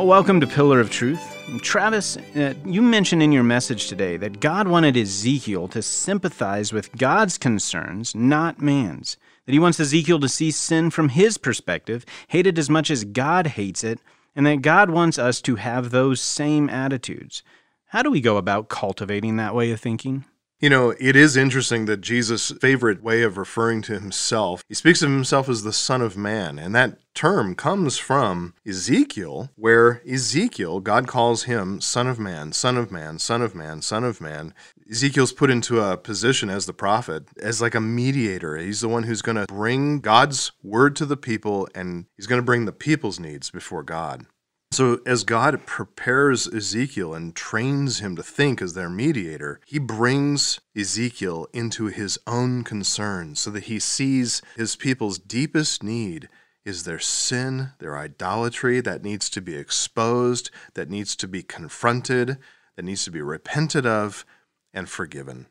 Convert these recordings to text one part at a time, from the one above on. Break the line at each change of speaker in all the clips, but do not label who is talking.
Well, welcome to Pillar of Truth. Travis, uh, you mentioned in your message today that God wanted Ezekiel to sympathize with God's concerns, not man's. That he wants Ezekiel to see sin from his perspective, hate it as much as God hates it, and that God wants us to have those same attitudes. How do we go about cultivating that way of thinking?
You know, it is interesting that Jesus' favorite way of referring to himself, he speaks of himself as the Son of Man. And that term comes from Ezekiel, where Ezekiel, God calls him Son of Man, Son of Man, Son of Man, Son of Man. Ezekiel's put into a position as the prophet, as like a mediator. He's the one who's going to bring God's word to the people, and he's going to bring the people's needs before God. So, as God prepares Ezekiel and trains him to think as their mediator, he brings Ezekiel into his own concerns so that he sees his people's deepest need is their sin, their idolatry that needs to be exposed, that needs to be confronted, that needs to be repented of and forgiven.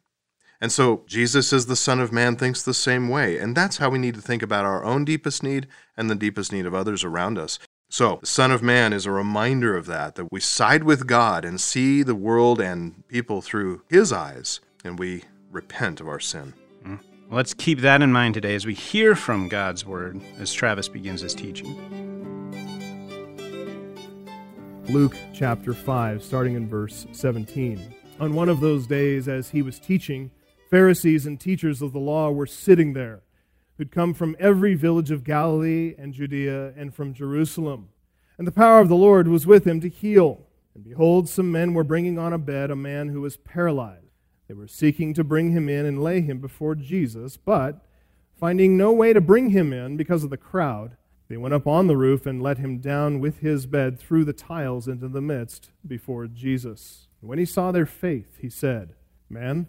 And so Jesus, as the Son of Man, thinks the same way. And that's how we need to think about our own deepest need and the deepest need of others around us. So, the Son of Man is a reminder of that, that we side with God and see the world and people through His eyes, and we repent of our sin.
Mm. Let's keep that in mind today as we hear from God's Word as Travis begins his teaching.
Luke chapter 5, starting in verse 17. On one of those days, as he was teaching, Pharisees and teachers of the law were sitting there who'd come from every village of Galilee and Judea and from Jerusalem. And the power of the Lord was with him to heal. And behold, some men were bringing on a bed a man who was paralyzed. They were seeking to bring him in and lay him before Jesus, but finding no way to bring him in because of the crowd, they went up on the roof and let him down with his bed through the tiles into the midst before Jesus. When he saw their faith, he said, Man,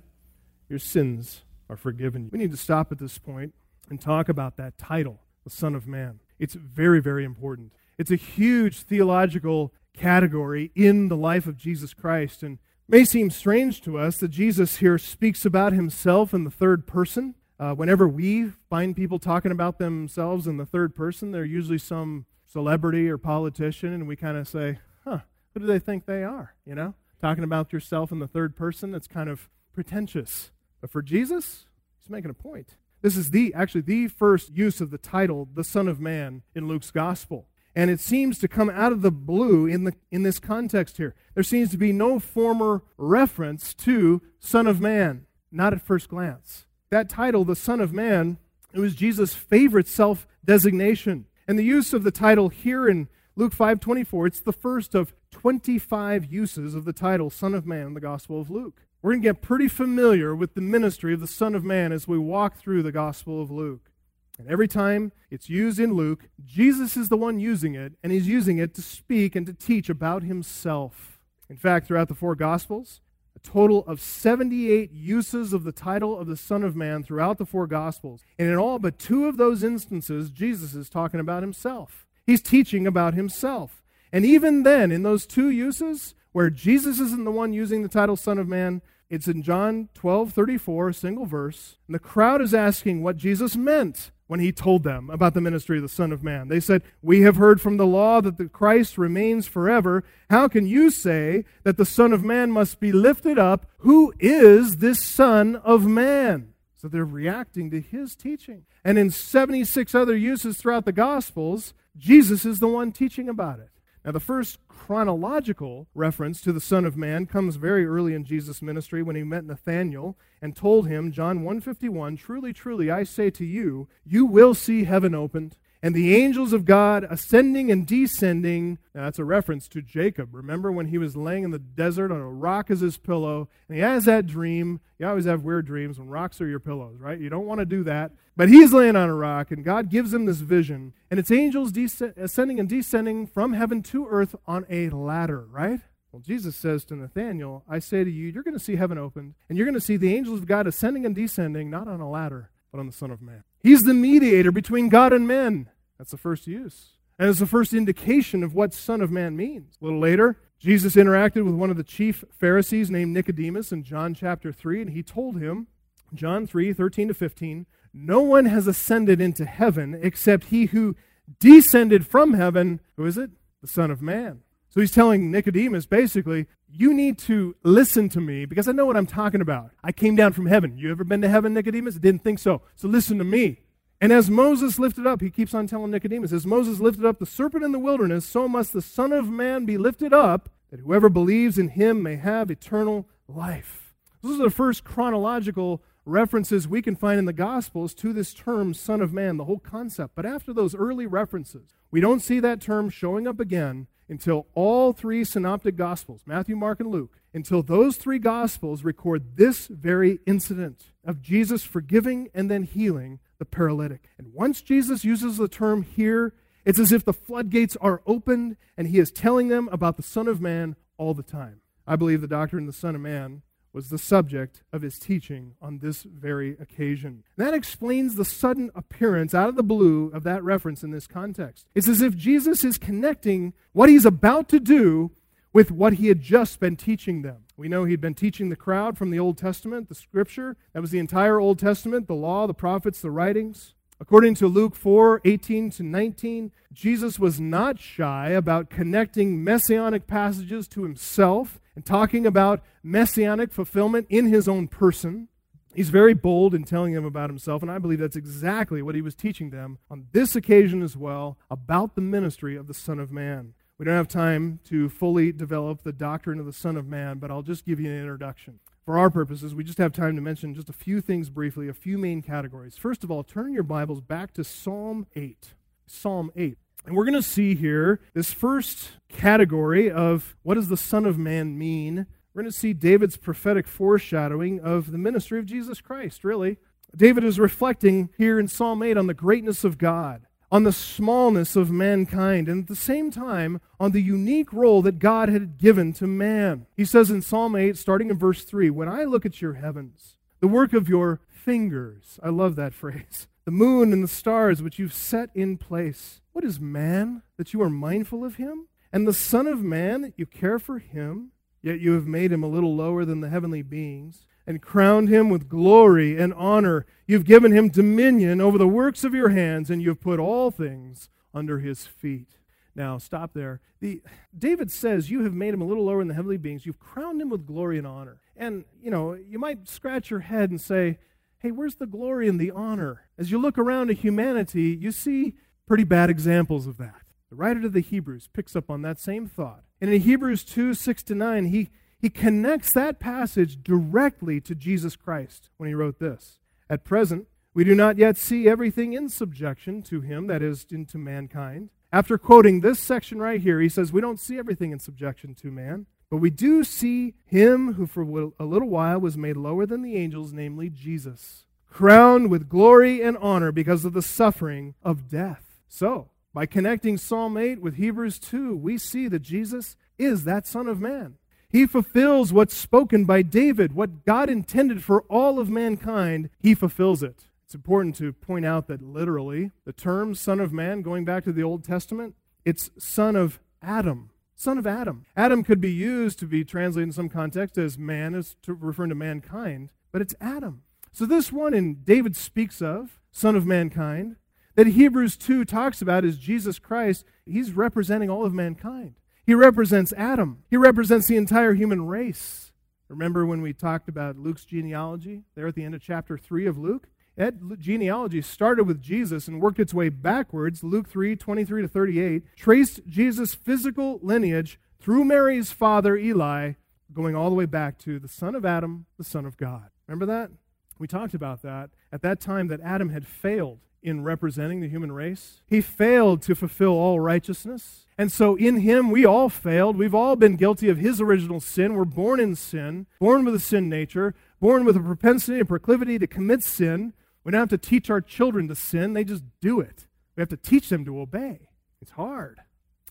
your sins are forgiven. We need to stop at this point and talk about that title, the Son of Man. It's very, very important. It's a huge theological category in the life of Jesus Christ and may seem strange to us that Jesus here speaks about himself in the third person. Uh, whenever we find people talking about themselves in the third person, they're usually some celebrity or politician, and we kind of say, huh, who do they think they are? You know, talking about yourself in the third person, that's kind of pretentious. But for Jesus, he's making a point. This is the actually the first use of the title the Son of Man in Luke's gospel. And it seems to come out of the blue in, the, in this context here. There seems to be no former reference to Son of Man, not at first glance. That title, the Son of Man, it was Jesus' favorite self designation. And the use of the title here in Luke 5:24, it's the first of 25 uses of the title Son of Man in the Gospel of Luke. We're going to get pretty familiar with the ministry of the Son of Man as we walk through the Gospel of Luke. And every time it's used in Luke, Jesus is the one using it, and he's using it to speak and to teach about himself. In fact, throughout the four Gospels, a total of 78 uses of the title of the Son of Man throughout the four Gospels. And in all but two of those instances, Jesus is talking about himself. He's teaching about himself. And even then, in those two uses, where Jesus isn't the one using the title Son of Man. It's in John 12 34, a single verse. And the crowd is asking what Jesus meant when he told them about the ministry of the Son of Man. They said, We have heard from the law that the Christ remains forever. How can you say that the Son of Man must be lifted up? Who is this Son of Man? So they're reacting to his teaching. And in 76 other uses throughout the Gospels, Jesus is the one teaching about it. Now, the first chronological reference to the Son of Man comes very early in Jesus' ministry when he met Nathanael and told him, John 151, Truly, truly, I say to you, you will see heaven opened and the angels of God ascending and descending. Now, that's a reference to Jacob. Remember when he was laying in the desert on a rock as his pillow, and he has that dream. You always have weird dreams when rocks are your pillows, right? You don't want to do that. But he's laying on a rock, and God gives him this vision, and it's angels ascending and descending from heaven to earth on a ladder, right? Well, Jesus says to Nathanael, I say to you, you're going to see heaven opened, and you're going to see the angels of God ascending and descending, not on a ladder, but on the Son of Man. He's the mediator between God and men. That's the first use. And it's the first indication of what Son of Man means. A little later, Jesus interacted with one of the chief Pharisees named Nicodemus in John chapter 3, and he told him, John 3 13 to 15, No one has ascended into heaven except he who descended from heaven. Who is it? The Son of Man. So he's telling Nicodemus basically, you need to listen to me because I know what I'm talking about. I came down from heaven. You ever been to heaven, Nicodemus? Didn't think so. So listen to me. And as Moses lifted up, he keeps on telling Nicodemus, as Moses lifted up the serpent in the wilderness, so must the Son of Man be lifted up, that whoever believes in him may have eternal life. This is the first chronological references we can find in the Gospels to this term, Son of Man, the whole concept. But after those early references, we don't see that term showing up again until all three synoptic Gospels, Matthew, Mark, and Luke, until those three Gospels record this very incident of Jesus forgiving and then healing the paralytic. And once Jesus uses the term here, it's as if the floodgates are opened and he is telling them about the Son of Man all the time. I believe the doctrine of the Son of Man was the subject of his teaching on this very occasion. That explains the sudden appearance out of the blue of that reference in this context. It's as if Jesus is connecting what he's about to do with what he had just been teaching them. We know he'd been teaching the crowd from the Old Testament, the scripture. That was the entire Old Testament, the law, the prophets, the writings. According to Luke 4 18 to 19, Jesus was not shy about connecting messianic passages to himself and talking about messianic fulfillment in his own person. He's very bold in telling them about himself, and I believe that's exactly what he was teaching them on this occasion as well about the ministry of the Son of Man. We don't have time to fully develop the doctrine of the Son of Man, but I'll just give you an introduction for our purposes, we just have time to mention just a few things briefly, a few main categories. First of all, turn your Bibles back to Psalm 8. Psalm 8. And we're going to see here this first category of what does the Son of Man mean? We're going to see David's prophetic foreshadowing of the ministry of Jesus Christ, really. David is reflecting here in Psalm 8 on the greatness of God on the smallness of mankind and at the same time on the unique role that God had given to man. He says in Psalm 8, starting in verse 3, When I look at your heavens, the work of your fingers, I love that phrase, the moon and the stars which you've set in place. What is man that you are mindful of him? And the Son of Man that you care for him? Yet you have made him a little lower than the heavenly beings and crowned him with glory and honor. You've given him dominion over the works of your hands, and you've put all things under his feet. Now, stop there. The, David says, You have made him a little lower than the heavenly beings. You've crowned him with glory and honor. And, you know, you might scratch your head and say, Hey, where's the glory and the honor? As you look around at humanity, you see pretty bad examples of that. The writer to the Hebrews picks up on that same thought. And in Hebrews 2 6 to 9, he, he connects that passage directly to Jesus Christ when he wrote this. At present, we do not yet see everything in subjection to him, that is, into mankind. After quoting this section right here, he says, We don't see everything in subjection to man, but we do see him who for a little while was made lower than the angels, namely Jesus, crowned with glory and honor because of the suffering of death. So, by connecting Psalm 8 with Hebrews 2, we see that Jesus is that Son of Man. He fulfills what's spoken by David, what God intended for all of mankind, he fulfills it. It's important to point out that literally, the term Son of Man, going back to the Old Testament, it's Son of Adam. Son of Adam. Adam could be used to be translated in some context as man, as to referring to mankind, but it's Adam. So this one in David speaks of, Son of mankind, that Hebrews 2 talks about is Jesus Christ. He's representing all of mankind. He represents Adam, he represents the entire human race. Remember when we talked about Luke's genealogy there at the end of chapter 3 of Luke? That genealogy started with Jesus and worked its way backwards, Luke 3 23 to 38, traced Jesus' physical lineage through Mary's father, Eli, going all the way back to the son of Adam, the son of God. Remember that? We talked about that at that time that Adam had failed in representing the human race. He failed to fulfill all righteousness. And so in him, we all failed. We've all been guilty of his original sin. We're born in sin, born with a sin nature, born with a propensity and proclivity to commit sin. We don't have to teach our children to sin, they just do it. We have to teach them to obey. It's hard.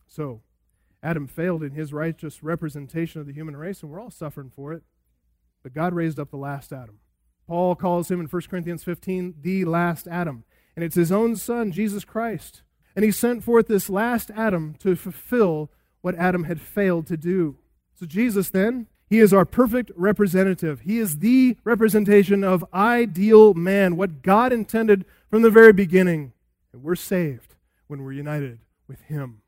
So, Adam failed in his righteous representation of the human race, and we're all suffering for it. But God raised up the last Adam. Paul calls him in 1 Corinthians 15 the last Adam and it's his own son, Jesus Christ. And he sent forth this last Adam to fulfill what Adam had failed to do. So, Jesus then, he is our perfect representative. He is the representation of ideal man, what God intended from the very beginning. And we're saved when we're united with him.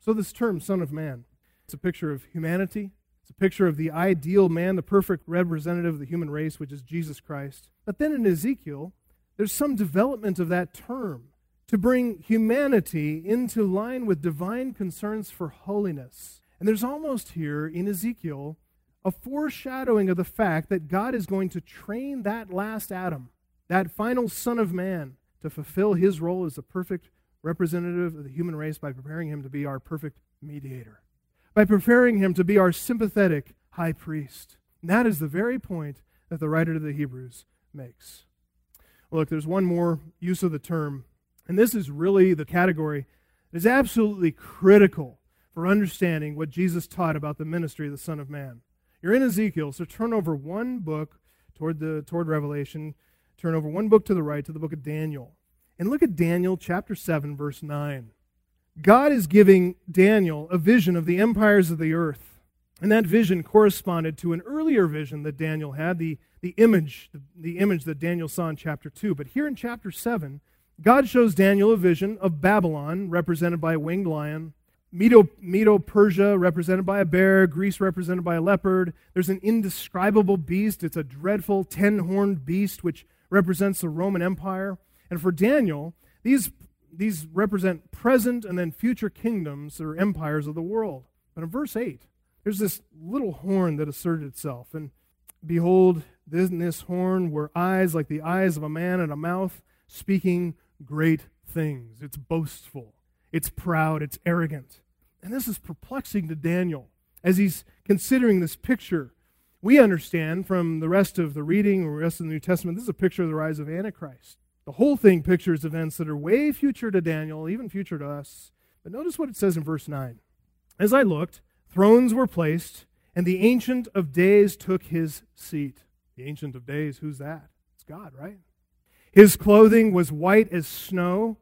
So, this term, Son of Man, It's a picture of humanity. It's a picture of the ideal man, the perfect representative of the human race, which is Jesus Christ. But then in Ezekiel, there's some development of that term to bring humanity into line with divine concerns for holiness. And there's almost here in Ezekiel a foreshadowing of the fact that God is going to train that last Adam, that final Son of Man, to fulfill his role as the perfect representative of the human race by preparing him to be our perfect mediator, by preparing him to be our sympathetic high priest. And that is the very point that the writer to the Hebrews makes. Look, there's one more use of the term, and this is really the category that is absolutely critical for understanding what Jesus taught about the ministry of the Son of Man. You're in Ezekiel, so turn over one book toward the toward Revelation, turn over one book to the right to the book of Daniel. And look at Daniel chapter 7 verse 9. God is giving Daniel a vision of the empires of the earth. And that vision corresponded to an earlier vision that Daniel had, the, the image, the, the image that Daniel saw in chapter 2. But here in chapter 7, God shows Daniel a vision of Babylon, represented by a winged lion, Medo, Medo Persia, represented by a bear, Greece, represented by a leopard. There's an indescribable beast. It's a dreadful ten horned beast, which represents the Roman Empire. And for Daniel, these, these represent present and then future kingdoms or empires of the world. But in verse 8, there's this little horn that asserted itself. And behold, in this horn were eyes like the eyes of a man and a mouth speaking great things. It's boastful, it's proud, it's arrogant. And this is perplexing to Daniel as he's considering this picture. We understand from the rest of the reading or the rest of the New Testament, this is a picture of the rise of Antichrist. The whole thing pictures events that are way future to Daniel, even future to us. But notice what it says in verse 9. As I looked, thrones were placed, and the Ancient of Days took his seat. The Ancient of Days, who's that? It's God, right? His clothing was white as snow,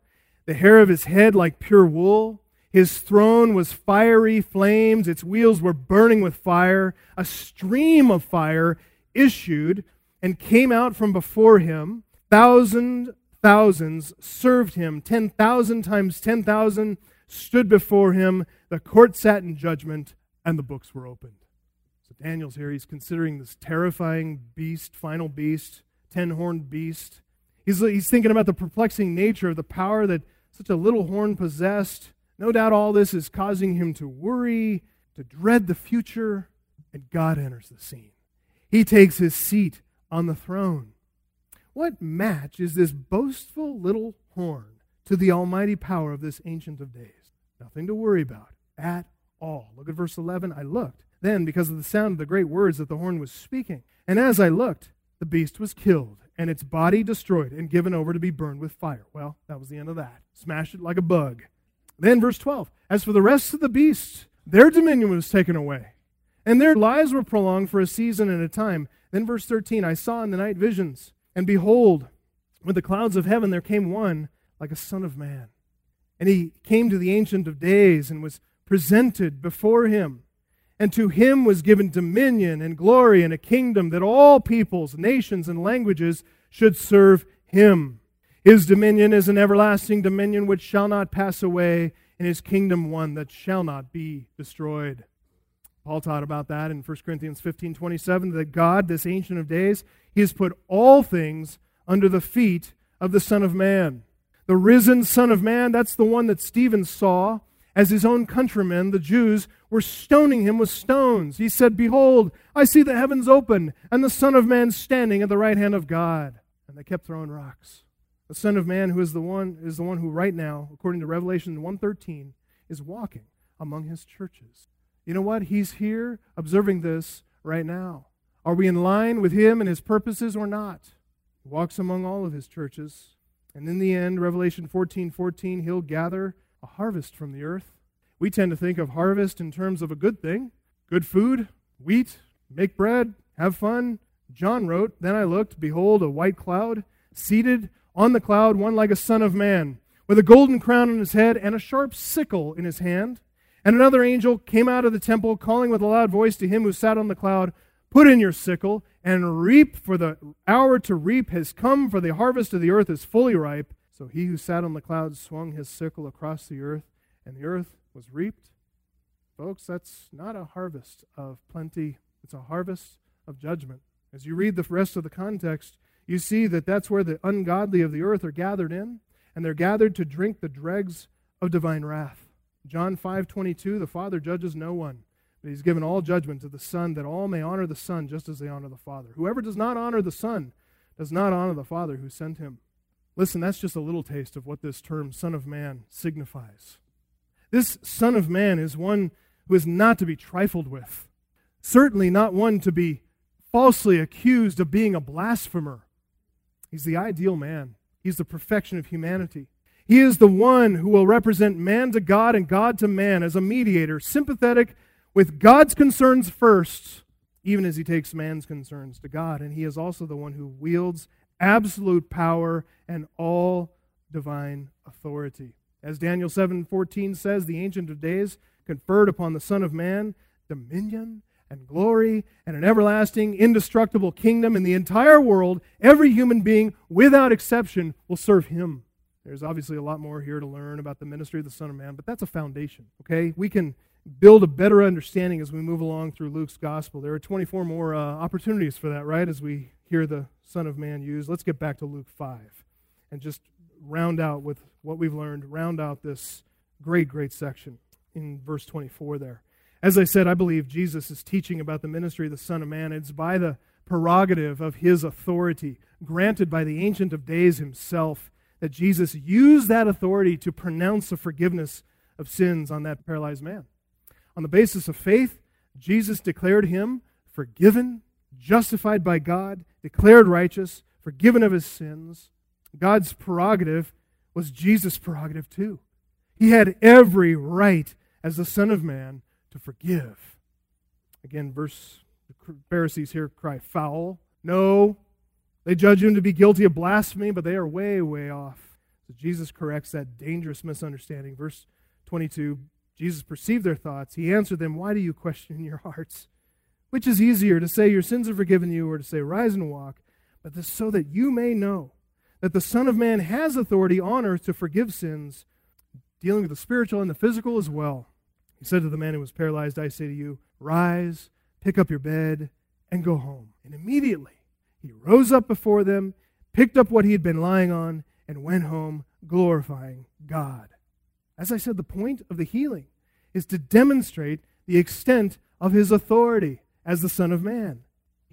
the hair of his head like pure wool. His throne was fiery flames, its wheels were burning with fire. A stream of fire issued and came out from before him thousand thousands served him. 10,000 times 10,000 stood before him. The court sat in judgment, and the books were opened. So Daniel's here. He's considering this terrifying beast, final beast, ten horned beast. He's, he's thinking about the perplexing nature of the power that such a little horn possessed. No doubt all this is causing him to worry, to dread the future, and God enters the scene. He takes his seat on the throne. What match is this boastful little horn to the almighty power of this Ancient of Days? Nothing to worry about at all. Look at verse 11. I looked then because of the sound of the great words that the horn was speaking. And as I looked, the beast was killed, and its body destroyed and given over to be burned with fire. Well, that was the end of that. Smashed it like a bug. Then, verse 12 As for the rest of the beasts, their dominion was taken away, and their lives were prolonged for a season and a time. Then, verse 13 I saw in the night visions and behold, with the clouds of heaven there came one like a son of man. And he came to the Ancient of Days and was presented before him. And to him was given dominion and glory and a kingdom that all peoples, nations, and languages should serve him. His dominion is an everlasting dominion which shall not pass away, and his kingdom one that shall not be destroyed. Paul taught about that in 1 Corinthians 15 27, that God, this Ancient of Days, he has put all things under the feet of the Son of Man. The risen Son of Man, that's the one that Stephen saw as his own countrymen, the Jews, were stoning him with stones. He said, Behold, I see the heavens open, and the Son of Man standing at the right hand of God. And they kept throwing rocks. The Son of Man, who is the one, is the one who right now, according to Revelation 1.13, is walking among his churches. You know what? He's here observing this right now. Are we in line with him and his purposes or not? He walks among all of his churches. And in the end, Revelation 14 14, he'll gather a harvest from the earth. We tend to think of harvest in terms of a good thing good food, wheat, make bread, have fun. John wrote, Then I looked, behold, a white cloud, seated on the cloud, one like a son of man, with a golden crown on his head and a sharp sickle in his hand. And another angel came out of the temple, calling with a loud voice to him who sat on the cloud, Put in your sickle and reap, for the hour to reap has come, for the harvest of the earth is fully ripe. So he who sat on the clouds swung his sickle across the earth, and the earth was reaped folks, that's not a harvest of plenty, it's a harvest of judgment. As you read the rest of the context, you see that that's where the ungodly of the earth are gathered in, and they're gathered to drink the dregs of divine wrath. John 5:22 the Father judges no one, but he's given all judgment to the Son that all may honor the Son just as they honor the Father. Whoever does not honor the Son does not honor the Father who sent him. Listen, that's just a little taste of what this term Son of Man signifies. This Son of Man is one who is not to be trifled with, certainly not one to be falsely accused of being a blasphemer. He's the ideal man, he's the perfection of humanity. He is the one who will represent man to God and God to man as a mediator, sympathetic with God's concerns first, even as he takes man's concerns to God. And he is also the one who wields absolute power and all divine authority. As Daniel 7:14 says, the ancient of days conferred upon the son of man dominion and glory and an everlasting, indestructible kingdom in the entire world. Every human being, without exception, will serve him. There's obviously a lot more here to learn about the ministry of the Son of Man, but that's a foundation, okay? We can build a better understanding as we move along through Luke's gospel. There are 24 more uh, opportunities for that, right, as we hear the Son of Man used. Let's get back to Luke 5 and just round out with what we've learned, round out this great, great section in verse 24 there. As I said, I believe Jesus is teaching about the ministry of the Son of Man. It's by the prerogative of his authority, granted by the Ancient of Days himself, that Jesus used that authority to pronounce the forgiveness of sins on that paralyzed man. On the basis of faith, Jesus declared him forgiven, justified by God, declared righteous, forgiven of his sins. God's prerogative was Jesus' prerogative too. He had every right as the Son of Man to forgive. Again, verse the Pharisees here cry foul. No, they judge him to be guilty of blasphemy, but they are way, way off. So Jesus corrects that dangerous misunderstanding. Verse 22 Jesus perceived their thoughts. He answered them, Why do you question your hearts? Which is easier, to say, Your sins are forgiven you, or to say, Rise and walk? But this so that you may know that the Son of Man has authority on earth to forgive sins, dealing with the spiritual and the physical as well. He said to the man who was paralyzed, I say to you, rise, pick up your bed, and go home. And immediately he rose up before them, picked up what he had been lying on, and went home, glorifying God. As I said, the point of the healing is to demonstrate the extent of his authority as the Son of Man.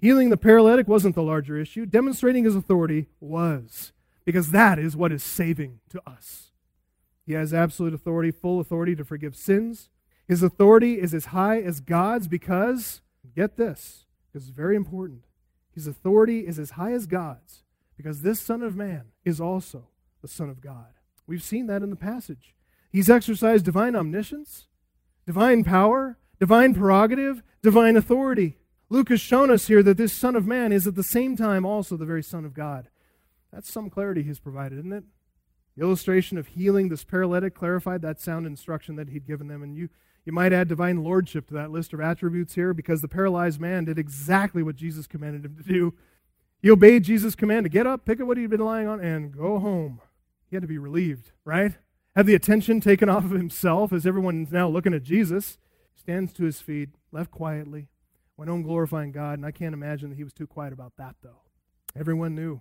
Healing the paralytic wasn't the larger issue, demonstrating his authority was, because that is what is saving to us. He has absolute authority, full authority to forgive sins, his authority is as high as God's because, get this, this is very important. His authority is as high as God's because this Son of Man is also the Son of God. We've seen that in the passage. He's exercised divine omniscience, divine power, divine prerogative, divine authority. Luke has shown us here that this Son of Man is at the same time also the very Son of God. That's some clarity he's provided, isn't it? The illustration of healing this paralytic clarified that sound instruction that he'd given them. And you, you might add divine lordship to that list of attributes here because the paralyzed man did exactly what Jesus commanded him to do. He obeyed Jesus' command to get up, pick up what he'd been lying on, and go home. He had to be relieved, right? Have the attention taken off of himself as everyone's now looking at Jesus. Stands to his feet, left quietly, went home glorifying God, and I can't imagine that he was too quiet about that, though. Everyone knew.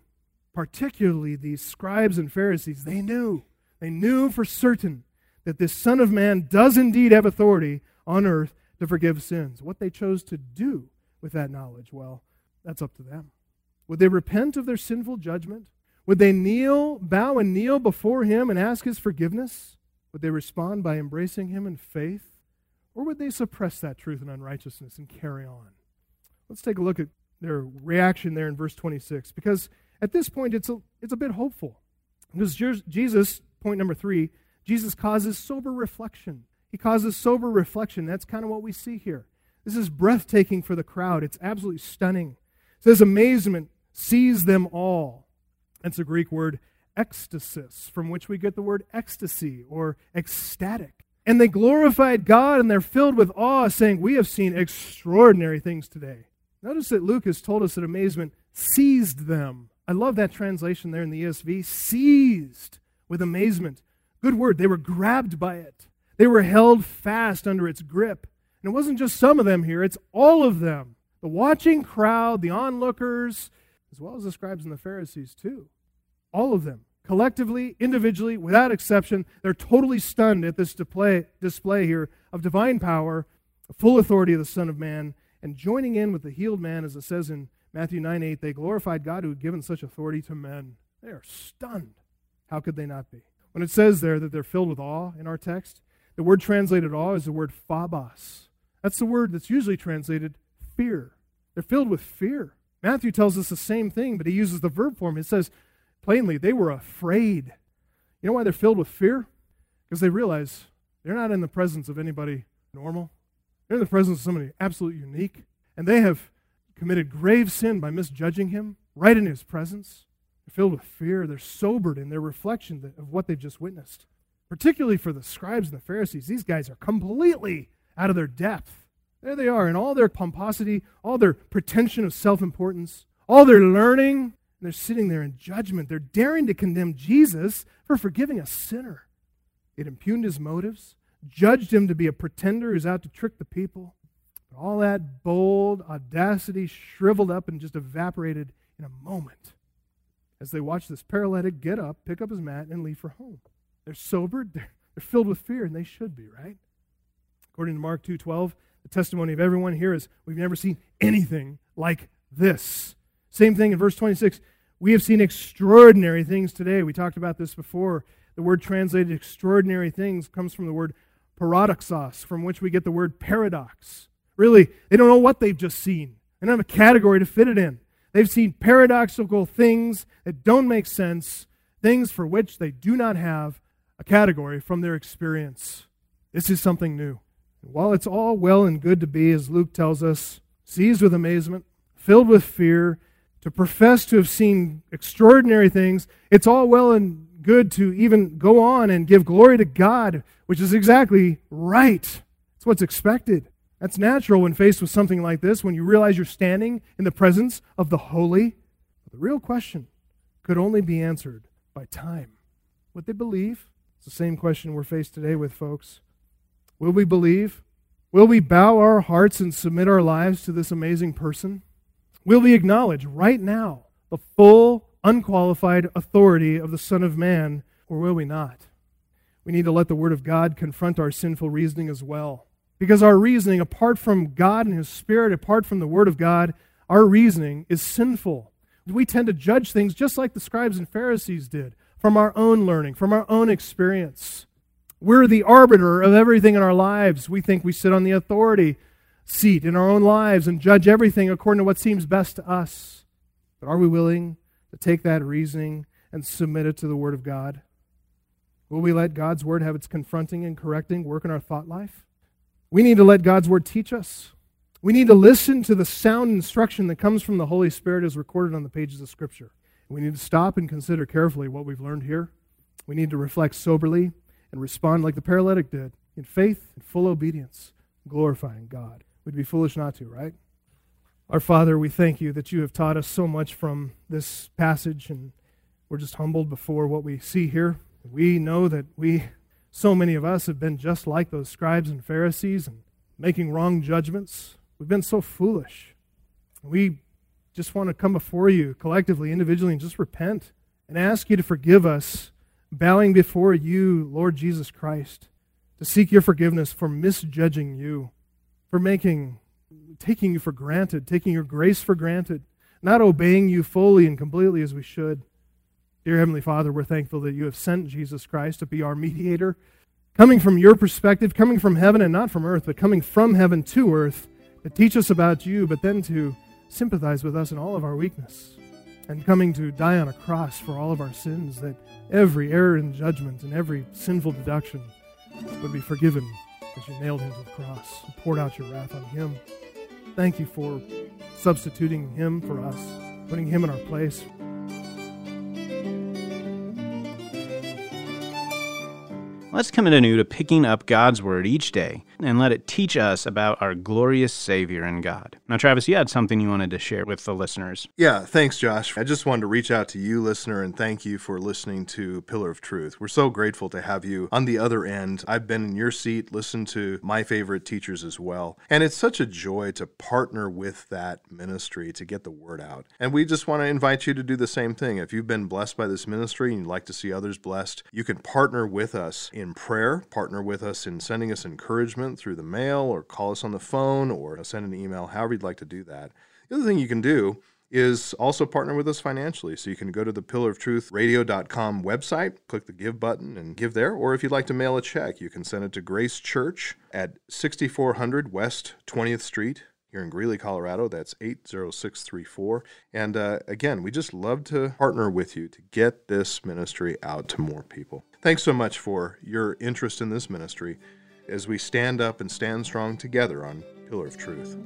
Particularly these scribes and Pharisees, they knew. They knew for certain that this Son of Man does indeed have authority on earth to forgive sins. What they chose to do with that knowledge, well, that's up to them. Would they repent of their sinful judgment? Would they kneel, bow and kneel before Him and ask His forgiveness? Would they respond by embracing Him in faith? Or would they suppress that truth and unrighteousness and carry on? Let's take a look at their reaction there in verse 26, because at this point it's a, it's a bit hopeful. Because Jesus, point number three, Jesus causes sober reflection. He causes sober reflection. That's kind of what we see here. This is breathtaking for the crowd. It's absolutely stunning. It says amazement sees them all. That's a Greek word ecstasis, from which we get the word ecstasy or ecstatic. And they glorified God and they're filled with awe, saying, We have seen extraordinary things today. Notice that Luke has told us that amazement seized them. I love that translation there in the ESV seized with amazement. Good word. They were grabbed by it, they were held fast under its grip. And it wasn't just some of them here, it's all of them. The watching crowd, the onlookers, as well as the scribes and the Pharisees, too. All of them, collectively, individually, without exception, they're totally stunned at this display, here of divine power, full authority of the Son of Man, and joining in with the healed man, as it says in Matthew 9 8, they glorified God who had given such authority to men. They are stunned. How could they not be? When it says there that they're filled with awe in our text, the word translated awe is the word phobos. That's the word that's usually translated fear. They're filled with fear. Matthew tells us the same thing, but he uses the verb form. It says plainly, they were afraid. You know why they're filled with fear? Because they realize they're not in the presence of anybody normal. They're in the presence of somebody absolutely unique. And they have committed grave sin by misjudging him right in his presence. They're filled with fear. They're sobered in their reflection of what they've just witnessed. Particularly for the scribes and the Pharisees, these guys are completely out of their depth. There they are in all their pomposity, all their pretension of self importance, all their learning. They're sitting there in judgment. They're daring to condemn Jesus for forgiving a sinner. It impugned his motives, judged him to be a pretender who's out to trick the people. But all that bold audacity shriveled up and just evaporated in a moment as they watch this paralytic get up, pick up his mat, and leave for home. They're sobered, they're, they're filled with fear, and they should be, right? According to Mark 2:12, the testimony of everyone here is we've never seen anything like this. Same thing in verse 26. We have seen extraordinary things today. We talked about this before. The word translated extraordinary things comes from the word paradoxos, from which we get the word paradox. Really, they don't know what they've just seen. They don't have a category to fit it in. They've seen paradoxical things that don't make sense, things for which they do not have a category from their experience. This is something new. while it's all well and good to be, as Luke tells us, seized with amazement, filled with fear, to profess to have seen extraordinary things, it's all well and good to even go on and give glory to God, which is exactly right. It's what's expected. That's natural when faced with something like this, when you realize you're standing in the presence of the holy. But the real question could only be answered by time. Would they believe? It's the same question we're faced today with, folks. Will we believe? Will we bow our hearts and submit our lives to this amazing person? Will we acknowledge right now the full, unqualified authority of the Son of Man, or will we not? We need to let the Word of God confront our sinful reasoning as well. Because our reasoning, apart from God and His Spirit, apart from the Word of God, our reasoning is sinful. We tend to judge things just like the scribes and Pharisees did, from our own learning, from our own experience. We're the arbiter of everything in our lives. We think we sit on the authority seat in our own lives and judge everything according to what seems best to us. But are we willing to take that reasoning and submit it to the Word of God? Will we let God's Word have its confronting and correcting work in our thought life? We need to let God's word teach us. We need to listen to the sound instruction that comes from the Holy Spirit as recorded on the pages of Scripture. We need to stop and consider carefully what we've learned here. We need to reflect soberly and respond like the paralytic did, in faith and full obedience, glorifying God. We'd be foolish not to, right? Our Father, we thank you that you have taught us so much from this passage, and we're just humbled before what we see here. We know that we so many of us have been just like those scribes and Pharisees and making wrong judgments. We've been so foolish. We just want to come before you collectively, individually, and just repent and ask you to forgive us, bowing before you, Lord Jesus Christ, to seek your forgiveness for misjudging you, for making, taking you for granted, taking your grace for granted, not obeying you fully and completely as we should. Dear Heavenly Father, we're thankful that you have sent Jesus Christ to be our mediator, coming from your perspective, coming from heaven and not from earth, but coming from heaven to earth to teach us about you, but then to sympathize with us in all of our weakness, and coming to die on a cross for all of our sins, that every error in judgment and every sinful deduction would be forgiven as you nailed him to the cross and poured out your wrath on him. Thank you for substituting him for us, putting him in our place.
let's commit anew to picking up God's Word each day and let it teach us about our glorious Savior and God. Now, Travis, you had something you wanted to share with the listeners.
Yeah, thanks, Josh. I just wanted to reach out to you, listener, and thank you for listening to Pillar of Truth. We're so grateful to have you on the other end. I've been in your seat, listened to my favorite teachers as well. And it's such a joy to partner with that ministry to get the word out. And we just want to invite you to do the same thing. If you've been blessed by this ministry and you'd like to see others blessed, you can partner with us in prayer, partner with us in sending us encouragement through the mail or call us on the phone or send an email, however you'd like to do that. The other thing you can do is also partner with us financially. So you can go to the Pillar of Truth radio.com website, click the give button and give there. Or if you'd like to mail a check, you can send it to Grace Church at 6400 West 20th Street here in Greeley, Colorado. That's 80634. And uh, again, we just love to partner with you to get this ministry out to more people. Thanks so much for your interest in this ministry as we stand up and stand strong together on Pillar of Truth.